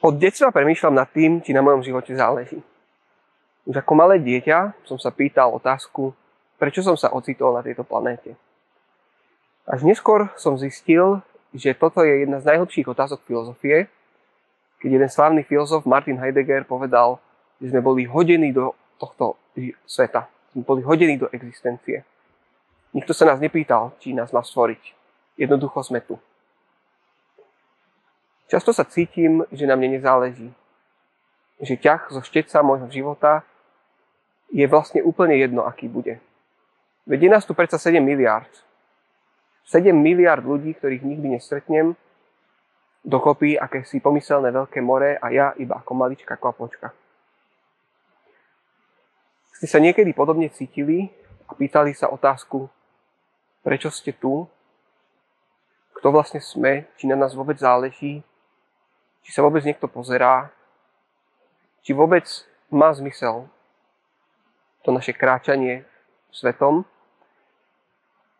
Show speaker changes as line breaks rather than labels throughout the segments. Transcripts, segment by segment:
Od detstva premýšľam nad tým, či na mojom živote záleží. Už ako malé dieťa som sa pýtal otázku, prečo som sa ocitol na tejto planéte. Až neskôr som zistil, že toto je jedna z najhlbších otázok filozofie, keď jeden slávny filozof Martin Heidegger povedal, že sme boli hodení do tohto sveta. Sme boli hodení do existencie. Nikto sa nás nepýtal, či nás má stvoriť. Jednoducho sme tu. Často sa cítim, že na mne nezáleží. Že ťah zo šteca môjho života je vlastne úplne jedno, aký bude. Veď nás tu predsa 7 miliard. 7 miliard ľudí, ktorých nikdy nestretnem, dokopy akési pomyselné veľké more a ja iba ako maličká kvapočka. Ste sa niekedy podobne cítili a pýtali sa otázku, prečo ste tu, kto vlastne sme, či na nás vôbec záleží, či sa vôbec niekto pozerá, či vôbec má zmysel to naše kráčanie svetom,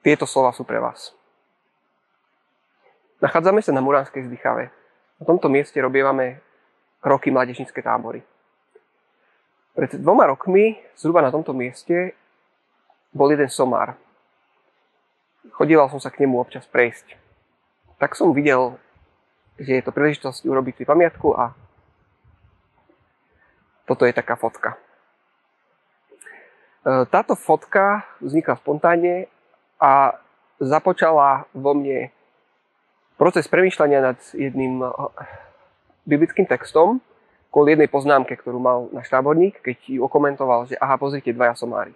tieto slova sú pre vás. Nachádzame sa na Muránskej zdychave. Na tomto mieste robievame roky mládežnícke tábory. Pred dvoma rokmi, zhruba na tomto mieste, bol jeden somár. Chodíval som sa k nemu občas prejsť. Tak som videl je to príležitosť urobiť si pamiatku a toto je taká fotka. E, táto fotka vznikla spontánne a započala vo mne proces premýšľania nad jedným e, biblickým textom kvôli jednej poznámke, ktorú mal náš táborník, keď ju okomentoval, že aha, pozrite, dvaja somári.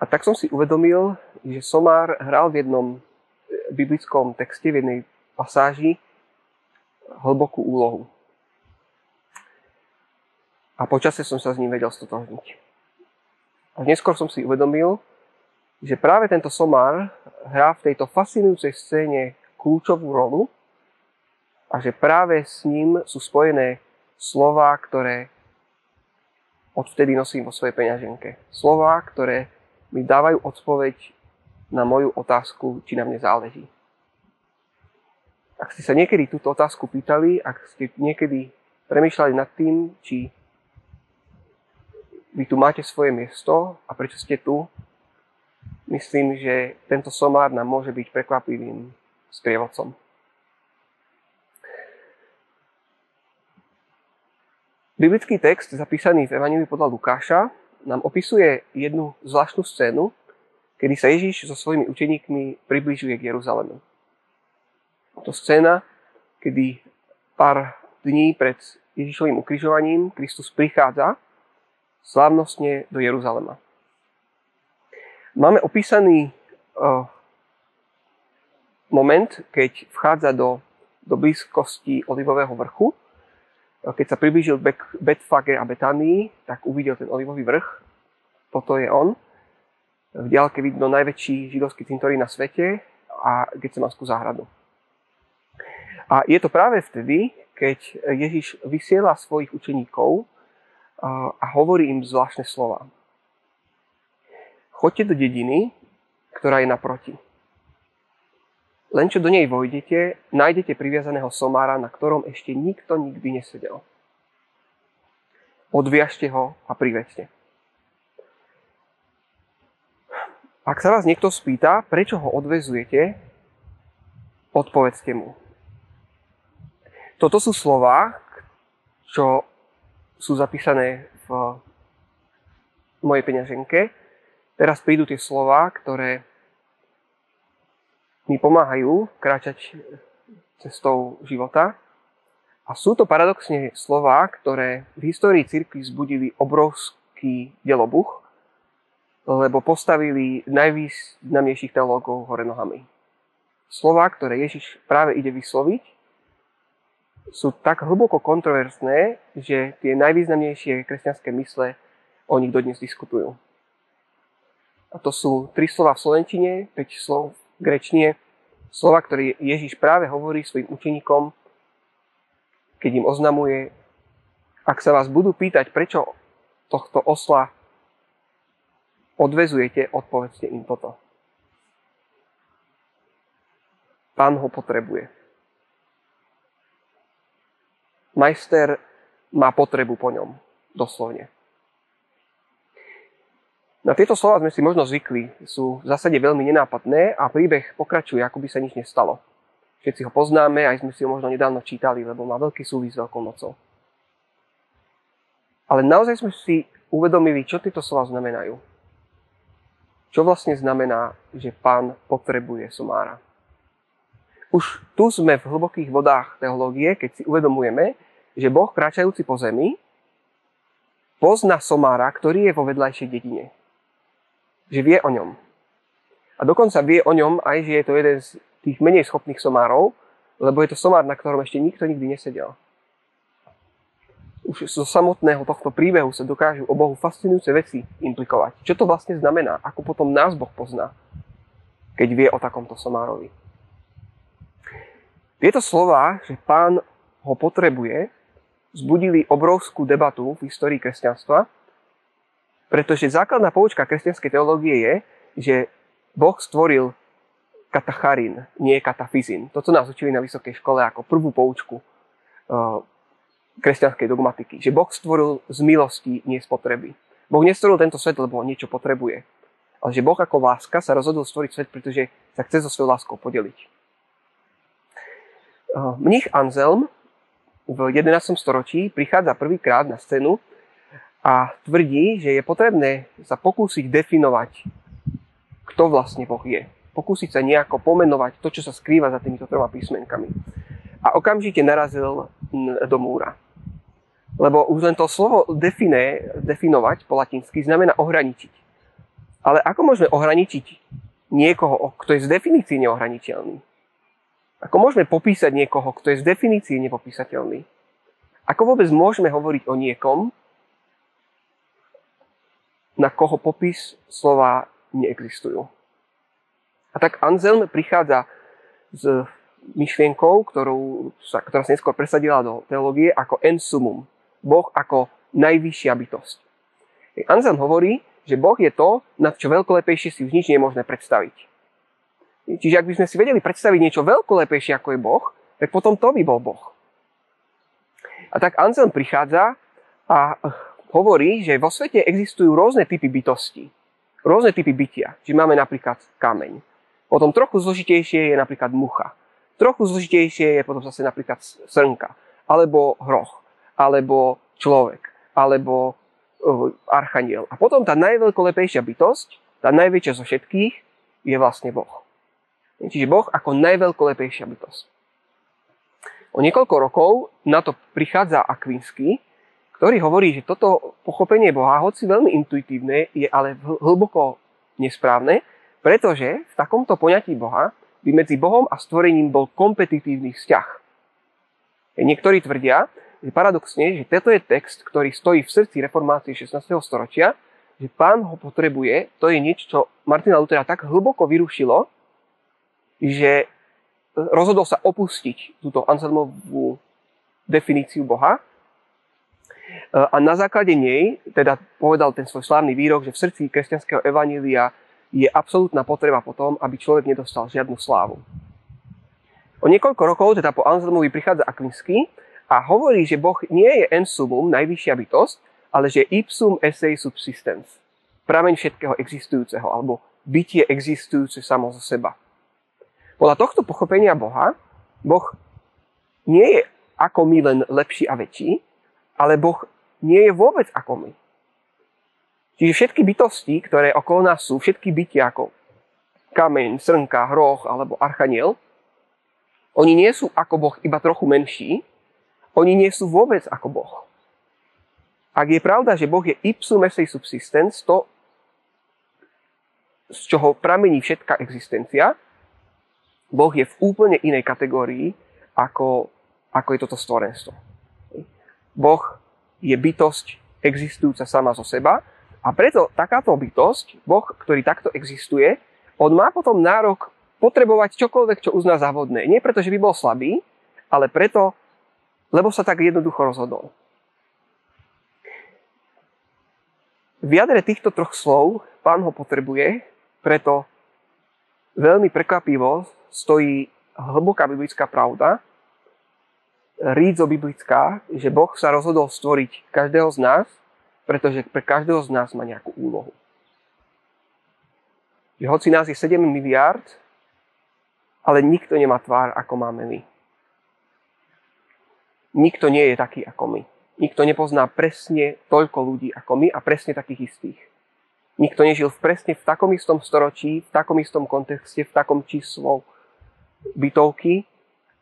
A tak som si uvedomil, že somár hral v jednom biblickom texte, v jednej pasáži hlbokú úlohu. A počasie som sa s ním vedel stotožniť. A neskôr som si uvedomil, že práve tento somár hrá v tejto fascinujúcej scéne kľúčovú rolu a že práve s ním sú spojené slova, ktoré odvtedy nosím vo svojej peňaženke. Slova, ktoré mi dávajú odpoveď na moju otázku, či na mne záleží. Ak ste sa niekedy túto otázku pýtali, ak ste niekedy premýšľali nad tým, či vy tu máte svoje miesto a prečo ste tu, myslím, že tento somár nám môže byť prekvapivým sprievodcom. Biblický text zapísaný v Evangeliu podľa Lukáša nám opisuje jednu zvláštnu scénu, kedy sa Ježíš so svojimi učeníkmi približuje k Jeruzalemu. To scéna, kedy pár dní pred Ježišovým ukrižovaním Kristus prichádza slávnostne do Jeruzalema. Máme opísaný uh, moment, keď vchádza do, do blízkosti Olivového vrchu. Keď sa priblížil Betfage a Betánii, tak uvidel ten Olivový vrch. Toto je on v diálke vidno najväčší židovský cintorín na svete a Getsemanskú záhradu. A je to práve vtedy, keď Ježiš vysiela svojich učeníkov a hovorí im zvláštne slova. Choďte do dediny, ktorá je naproti. Len čo do nej vojdete, nájdete priviazaného somára, na ktorom ešte nikto nikdy nesedel. Odviažte ho a privedte. Ak sa vás niekto spýta, prečo ho odvezujete, odpovedzte mu. Toto sú slova, čo sú zapísané v mojej peňaženke. Teraz prídu tie slova, ktoré mi pomáhajú kráčať cestou života. A sú to paradoxne slova, ktoré v histórii cirkvi zbudili obrovský delobuch, lebo postavili najvýznamnejších teológov hore nohami. Slova, ktoré Ježiš práve ide vysloviť, sú tak hlboko kontroverzné, že tie najvýznamnejšie kresťanské mysle o nich dodnes diskutujú. A to sú tri slova v Slovenčine, 5 slov v grečtine, slova, ktoré Ježiš práve hovorí svojim učeníkom, keď im oznamuje, ak sa vás budú pýtať, prečo tohto osla odvezujete, odpovedzte im toto. Pán ho potrebuje. Majster má potrebu po ňom, doslovne. Na tieto slova sme si možno zvykli, sú v zásade veľmi nenápadné a príbeh pokračuje, ako by sa nič nestalo. Všetci ho poznáme, aj sme si ho možno nedávno čítali, lebo má veľký súvis s Veľkou nocou. Ale naozaj sme si uvedomili, čo tieto slova znamenajú. Čo vlastne znamená, že pán potrebuje somára. Už tu sme v hlbokých vodách teológie, keď si uvedomujeme, že Boh kráčajúci po zemi pozná somára, ktorý je vo vedľajšej dedine že vie o ňom. A dokonca vie o ňom aj, že je to jeden z tých menej schopných somárov, lebo je to somár, na ktorom ešte nikto nikdy nesedel. Už zo samotného tohto príbehu sa dokážu o Bohu fascinujúce veci implikovať. Čo to vlastne znamená? Ako potom nás Boh pozná, keď vie o takomto somárovi? Tieto slova, že pán ho potrebuje, zbudili obrovskú debatu v histórii kresťanstva, pretože základná poučka kresťanskej teológie je, že Boh stvoril katacharin, nie katafizin. To, čo nás učili na vysokej škole ako prvú poučku uh, kresťanskej dogmatiky. Že Boh stvoril z milosti, nie z potreby. Boh nestvoril tento svet, lebo niečo potrebuje. Ale že Boh ako láska sa rozhodol stvoriť svet, pretože sa chce so svojou láskou podeliť. Uh, mních Anselm v 11. storočí prichádza prvýkrát na scénu a tvrdí, že je potrebné sa pokúsiť definovať, kto vlastne Boh je. Pokúsiť sa nejako pomenovať to, čo sa skrýva za týmito troma písmenkami. A okamžite narazil do múra. Lebo už len to slovo define, definovať po latinsky znamená ohraničiť. Ale ako môžeme ohraničiť niekoho, kto je z definície neohraniteľný? Ako môžeme popísať niekoho, kto je z definície nepopísateľný? Ako vôbec môžeme hovoriť o niekom, na koho popis slova neexistujú. A tak Anselm prichádza s myšlienkou, ktorú sa, ktorá sa neskôr presadila do teológie ako en sumum. Boh ako najvyššia bytosť. Anselm hovorí, že Boh je to, nad čo veľkolepejšie si už nič nie predstaviť. Čiže ak by sme si vedeli predstaviť niečo veľkolepejšie ako je Boh, tak potom to by bol Boh. A tak Anselm prichádza a hovorí, že vo svete existujú rôzne typy bytosti, rôzne typy bytia. Čiže máme napríklad kameň. Potom trochu zložitejšie je napríklad mucha. Trochu zložitejšie je potom zase napríklad srnka, alebo hroch, alebo človek, alebo uh, archaniel. A potom tá najveľkolepejšia bytosť, tá najväčšia zo všetkých, je vlastne Boh. Čiže Boh ako najveľkolepejšia bytosť. O niekoľko rokov na to prichádza Akvinsky, ktorý hovorí, že toto pochopenie Boha, hoci veľmi intuitívne, je ale hlboko nesprávne, pretože v takomto poňatí Boha by medzi Bohom a stvorením bol kompetitívny vzťah. Niektorí tvrdia, že paradoxne, že toto je text, ktorý stojí v srdci reformácie 16. storočia, že pán ho potrebuje, to je niečo, čo Martina Lutera tak hlboko vyrušilo, že rozhodol sa opustiť túto Anselmovú definíciu Boha a na základe nej, teda povedal ten svoj slávny výrok, že v srdci kresťanského evanília je absolútna potreba potom, aby človek nedostal žiadnu slávu. O niekoľko rokov, teda po Anselmovi, prichádza Akvinsky a hovorí, že Boh nie je en sumum, najvyššia bytosť, ale že ipsum esse subsistens, prameň všetkého existujúceho, alebo bytie existujúce samo zo seba. Podľa tohto pochopenia Boha, Boh nie je ako my len lepší a väčší, ale Boh nie je vôbec ako my. Čiže všetky bytosti, ktoré okolo nás sú, všetky bytia ako kameň, srnka, hroch alebo archaniel, oni nie sú ako Boh iba trochu menší, oni nie sú vôbec ako Boh. Ak je pravda, že Boh je ipsum esse subsistens, to, z čoho pramení všetká existencia, Boh je v úplne inej kategórii, ako, ako je toto stvorenstvo. Boh je bytosť existujúca sama zo seba a preto takáto bytosť, Boh, ktorý takto existuje, on má potom nárok potrebovať čokoľvek, čo uzná za vhodné. Nie preto, že by bol slabý, ale preto, lebo sa tak jednoducho rozhodol. V jadre týchto troch slov pán ho potrebuje, preto veľmi prekvapivo stojí hlboká biblická pravda, rídzo biblická, že Boh sa rozhodol stvoriť každého z nás, pretože pre každého z nás má nejakú úlohu. Že hoci nás je 7 miliárd, ale nikto nemá tvár, ako máme my. Nikto nie je taký ako my. Nikto nepozná presne toľko ľudí ako my a presne takých istých. Nikto nežil v presne v takom istom storočí, v takom istom kontexte, v takom číslo bytovky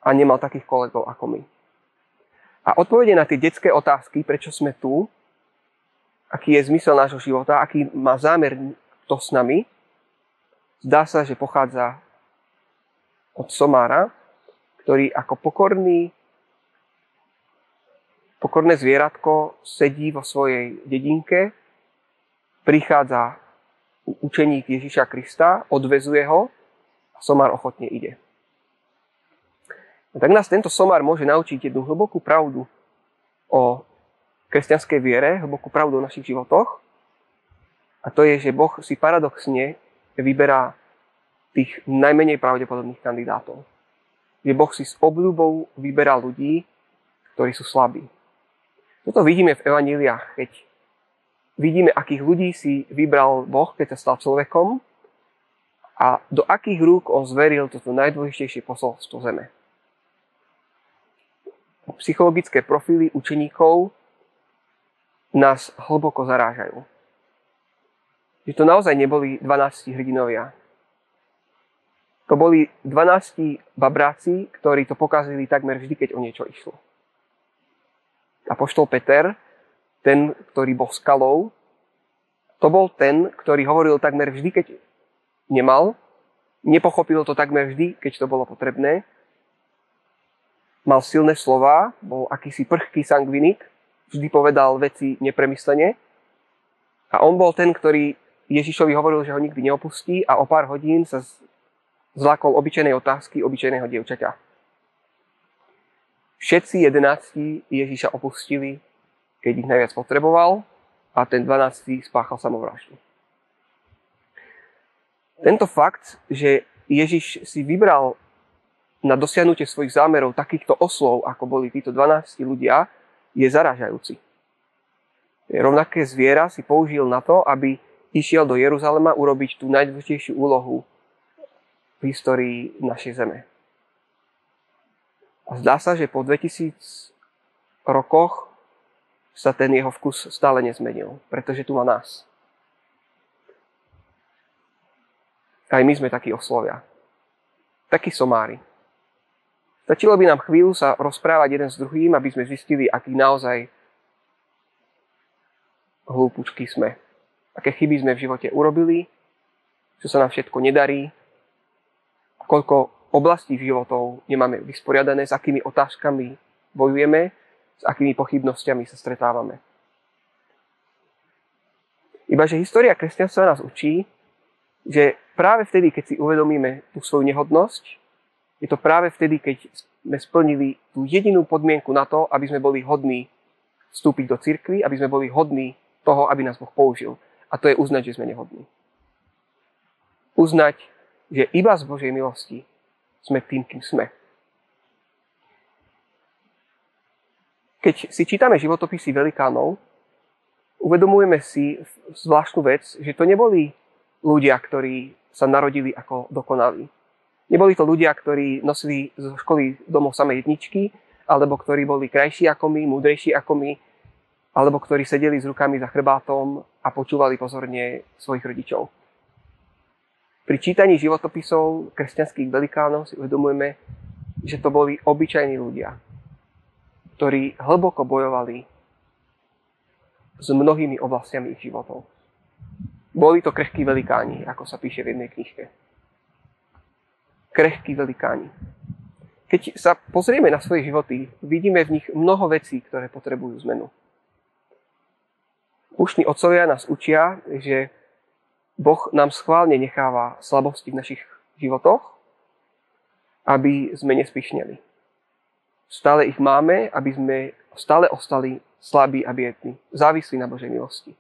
a nemal takých kolegov ako my. A odpovede na tie detské otázky, prečo sme tu, aký je zmysel nášho života, aký má zámer to s nami, zdá sa, že pochádza od somára, ktorý ako pokorný Pokorné zvieratko sedí vo svojej dedinke, prichádza učeník Ježiša Krista, odvezuje ho a somár ochotne ide. A tak nás tento somár môže naučiť jednu hlbokú pravdu o kresťanskej viere, hlbokú pravdu o našich životoch. A to je, že Boh si paradoxne vyberá tých najmenej pravdepodobných kandidátov. Že Boh si s obľubou vyberá ľudí, ktorí sú slabí, toto vidíme v evaníliách, keď vidíme, akých ľudí si vybral Boh, keď sa stal človekom a do akých rúk on zveril toto najdôležitejšie posolstvo zeme. Psychologické profily učeníkov nás hlboko zarážajú. Že to naozaj neboli 12 hrdinovia. To boli 12 babráci, ktorí to pokazili takmer vždy, keď o niečo išlo. Apoštol Peter, ten, ktorý bol skalou, to bol ten, ktorý hovoril takmer vždy, keď nemal, nepochopil to takmer vždy, keď to bolo potrebné, mal silné slova, bol akýsi prchký sangvinik, vždy povedal veci nepremyslene a on bol ten, ktorý Ježišovi hovoril, že ho nikdy neopustí a o pár hodín sa zlakol obyčajnej otázky obyčajného dievčaťa. Všetci jedenácti Ježíša opustili, keď ich najviac potreboval a ten dvanáctý spáchal samovraždu. Tento fakt, že Ježiš si vybral na dosiahnutie svojich zámerov takýchto oslov, ako boli títo 12 ľudia, je zaražajúci. Rovnaké zviera si použil na to, aby išiel do Jeruzalema urobiť tú najdôležitejšiu úlohu v histórii našej zeme. A zdá sa, že po 2000 rokoch sa ten jeho vkus stále nezmenil, pretože tu má nás. Aj my sme takí oslovia. Takí somári. Stačilo by nám chvíľu sa rozprávať jeden s druhým, aby sme zistili, aký naozaj hlúpučky sme. Aké chyby sme v živote urobili, čo sa nám všetko nedarí, koľko oblasti životov nemáme vysporiadané, s akými otázkami bojujeme, s akými pochybnosťami sa stretávame. Iba že história kresťanstva nás učí, že práve vtedy, keď si uvedomíme tú svoju nehodnosť, je to práve vtedy, keď sme splnili tú jedinú podmienku na to, aby sme boli hodní vstúpiť do cirkvy, aby sme boli hodní toho, aby nás Boh použil. A to je uznať, že sme nehodní. Uznať, že iba z Božej milosti sme tým, kým sme. Keď si čítame životopisy velikánov, uvedomujeme si zvláštnu vec, že to neboli ľudia, ktorí sa narodili ako dokonalí. Neboli to ľudia, ktorí nosili zo školy domov samé jedničky, alebo ktorí boli krajší ako my, múdrejší ako my, alebo ktorí sedeli s rukami za chrbátom a počúvali pozorne svojich rodičov. Pri čítaní životopisov kresťanských velikánov si uvedomujeme, že to boli obyčajní ľudia, ktorí hlboko bojovali s mnohými oblastiami ich životov. Boli to krehkí velikáni, ako sa píše v jednej knižke. Krehkí velikáni. Keď sa pozrieme na svoje životy, vidíme v nich mnoho vecí, ktoré potrebujú zmenu. Pušní otcovia nás učia, že Boh nám schválne necháva slabosti v našich životoch, aby sme nespišneli. Stále ich máme, aby sme stále ostali slabí a biední, závislí na Božej milosti.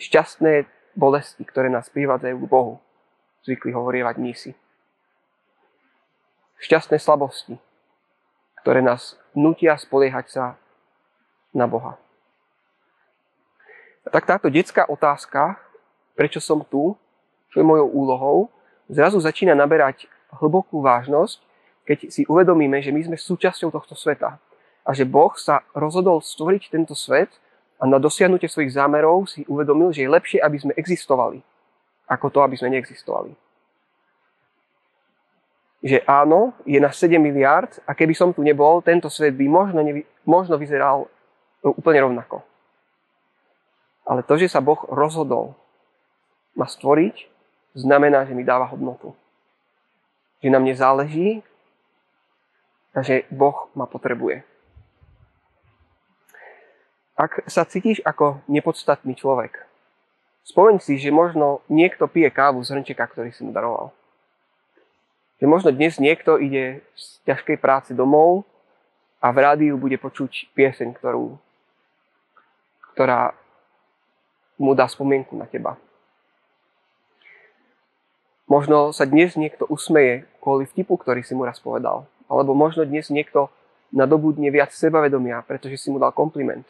Šťastné bolesti, ktoré nás privádzajú k Bohu, zvykli hovorievať nísi. Šťastné slabosti, ktoré nás nutia spoliehať sa na Boha. Tak táto detská otázka, prečo som tu, čo je mojou úlohou, zrazu začína naberať hlbokú vážnosť, keď si uvedomíme, že my sme súčasťou tohto sveta a že Boh sa rozhodol stvoriť tento svet a na dosiahnutie svojich zámerov si uvedomil, že je lepšie, aby sme existovali, ako to, aby sme neexistovali že áno, je na 7 miliard a keby som tu nebol, tento svet by možno, nevy, možno vyzeral úplne rovnako. Ale to, že sa Boh rozhodol ma stvoriť, znamená, že mi dáva hodnotu. Že na mne záleží a že Boh ma potrebuje. Ak sa cítiš ako nepodstatný človek, spomeň si, že možno niekto pije kávu z hrnčeka, ktorý si mu daroval že možno dnes niekto ide z ťažkej práce domov a v rádiu bude počuť pieseň, ktorú, ktorá mu dá spomienku na teba. Možno sa dnes niekto usmeje kvôli vtipu, ktorý si mu raz povedal. Alebo možno dnes niekto nadobudne viac sebavedomia, pretože si mu dal kompliment.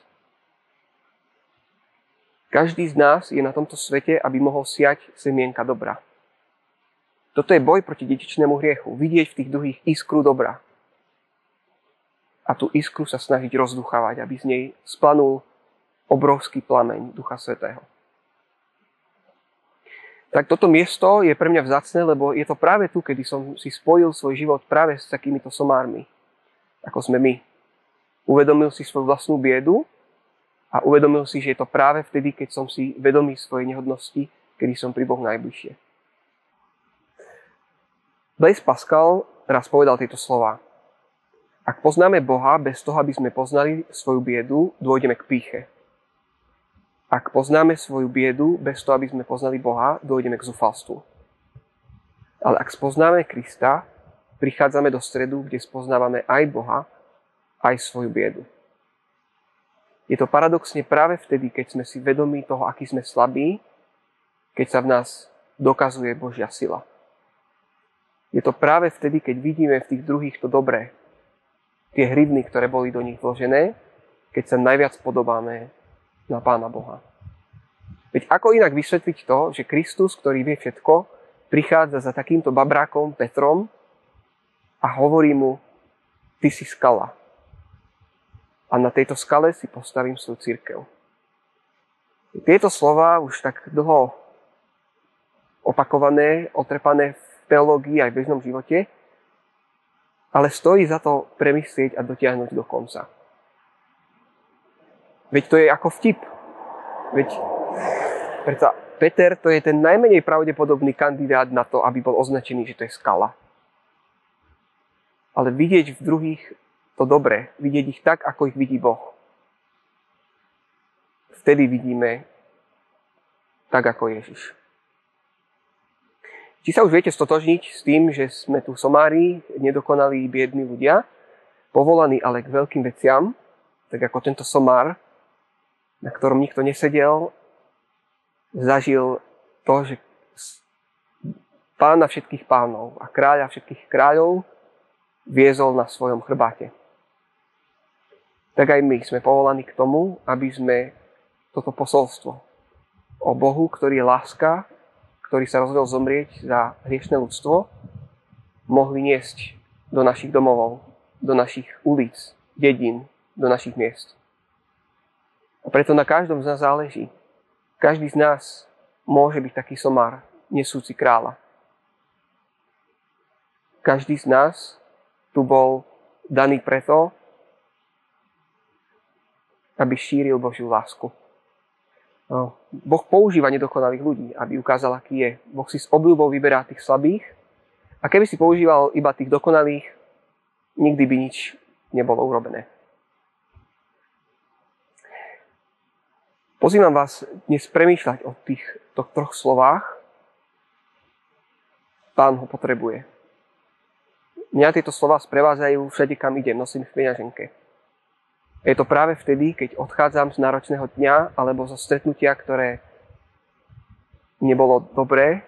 Každý z nás je na tomto svete, aby mohol siať semienka dobra. Toto je boj proti detičnému hriechu. Vidieť v tých druhých iskru dobra. A tú iskru sa snažiť rozduchávať, aby z nej splanul obrovský plameň Ducha Svetého. Tak toto miesto je pre mňa vzácne, lebo je to práve tu, kedy som si spojil svoj život práve s takýmito somármi, ako sme my. Uvedomil si svoju vlastnú biedu a uvedomil si, že je to práve vtedy, keď som si vedomý svojej nehodnosti, kedy som pri Bohu najbližšie. Blaise Pascal raz povedal tieto slova. Ak poznáme Boha bez toho, aby sme poznali svoju biedu, dôjdeme k píche. Ak poznáme svoju biedu bez toho, aby sme poznali Boha, dôjdeme k zúfalstvu. Ale ak spoznáme Krista, prichádzame do stredu, kde spoznávame aj Boha, aj svoju biedu. Je to paradoxne práve vtedy, keď sme si vedomí toho, aký sme slabí, keď sa v nás dokazuje Božia sila. Je to práve vtedy, keď vidíme v tých druhých to dobré. Tie hrivny, ktoré boli do nich vložené, keď sa najviac podobáme na Pána Boha. Veď ako inak vysvetliť to, že Kristus, ktorý vie všetko, prichádza za takýmto babrákom Petrom a hovorí mu, ty si skala. A na tejto skale si postavím svoju církev. Tieto slova už tak dlho opakované, otrepané v teológii aj v bežnom živote, ale stojí za to premyslieť a dotiahnuť do konca. Veď to je ako vtip. Veď predsa Peter to je ten najmenej pravdepodobný kandidát na to, aby bol označený, že to je skala. Ale vidieť v druhých to dobré, vidieť ich tak, ako ich vidí Boh. Vtedy vidíme tak, ako Ježiš. Či sa už viete stotožniť s tým, že sme tu somári, nedokonalí, biední ľudia, povolaní ale k veľkým veciam, tak ako tento somár, na ktorom nikto nesedel, zažil to, že pána všetkých pánov a kráľa všetkých kráľov viezol na svojom chrbáte. Tak aj my sme povolaní k tomu, aby sme toto posolstvo o Bohu, ktorý je láska, ktorý sa rozhodol zomrieť za hriešne ľudstvo, mohli niesť do našich domovov, do našich ulic, dedín, do našich miest. A preto na každom z nás záleží. Každý z nás môže byť taký somár, nesúci kráľa. Každý z nás tu bol daný preto, aby šíril Božiu lásku. No, boh používa nedokonalých ľudí, aby ukázal, aký je. Boh si s obľúbou vyberá tých slabých a keby si používal iba tých dokonalých, nikdy by nič nebolo urobené. Pozývam vás dnes premýšľať o týchto troch slovách. Pán ho potrebuje. Mňa tieto slova sprevádzajú všade, kam idem, nosím v peňaženke. Je to práve vtedy, keď odchádzam z náročného dňa alebo zo stretnutia, ktoré nebolo dobré.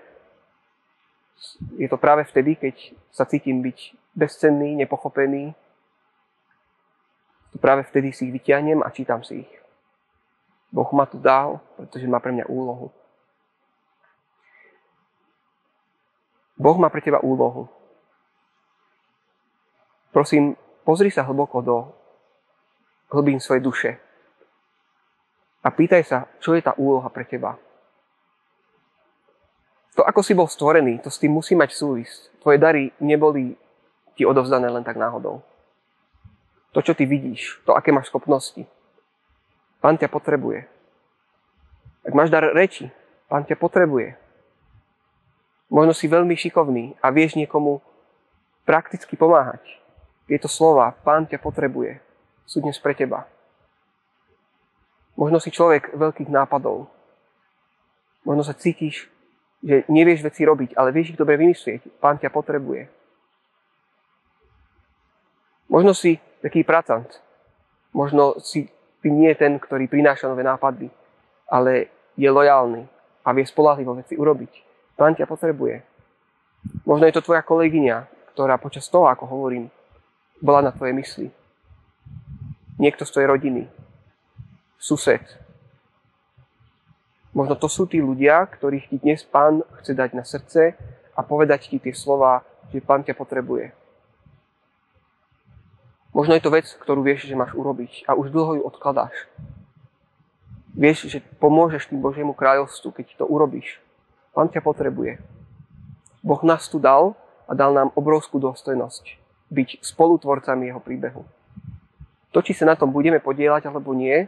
Je to práve vtedy, keď sa cítim byť bezcenný, nepochopený, to práve vtedy si ich vyťahnem a čítam si ich. Boh ma tu dal, pretože má pre mňa úlohu. Boh má pre teba úlohu. Prosím, pozri sa hlboko do hlbín svojej duše a pýtaj sa, čo je tá úloha pre teba. To, ako si bol stvorený, to s tým musí mať súvisť. Tvoje dary neboli ti odovzdané len tak náhodou. To, čo ty vidíš, to, aké máš schopnosti. Pán ťa potrebuje. Ak máš dar reči, pán ťa potrebuje. Možno si veľmi šikovný a vieš niekomu prakticky pomáhať. Tieto slova, pán ťa potrebuje, sú dnes pre teba. Možno si človek veľkých nápadov. Možno sa cítiš, že nevieš veci robiť, ale vieš ich dobre vymyslieť. Pán ťa potrebuje. Možno si taký pracant. Možno si ty nie ten, ktorý prináša nové nápady, ale je lojálny a vie spolahlivo veci urobiť. Pán ťa potrebuje. Možno je to tvoja kolegyňa, ktorá počas toho, ako hovorím, bola na tvojej mysli. Niekto z tvojej rodiny. Sused. Možno to sú tí ľudia, ktorých ti dnes pán chce dať na srdce a povedať ti tie slova, že pán ťa potrebuje. Možno je to vec, ktorú vieš, že máš urobiť a už dlho ju odkladáš. Vieš, že pomôžeš tým Božiemu kráľovstvu, keď to urobíš. Pán ťa potrebuje. Boh nás tu dal a dal nám obrovskú dôstojnosť byť spolutvorcami jeho príbehu. To, či sa na tom budeme podielať alebo nie,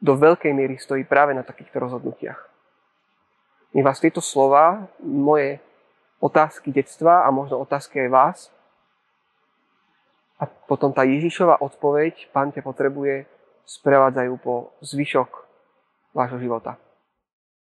do veľkej miery stojí práve na takýchto rozhodnutiach. My vás tieto slova, moje otázky detstva a možno otázky aj vás, a potom tá Ježišova odpoveď, Pán ťa potrebuje, sprevádzajú po zvyšok vášho života.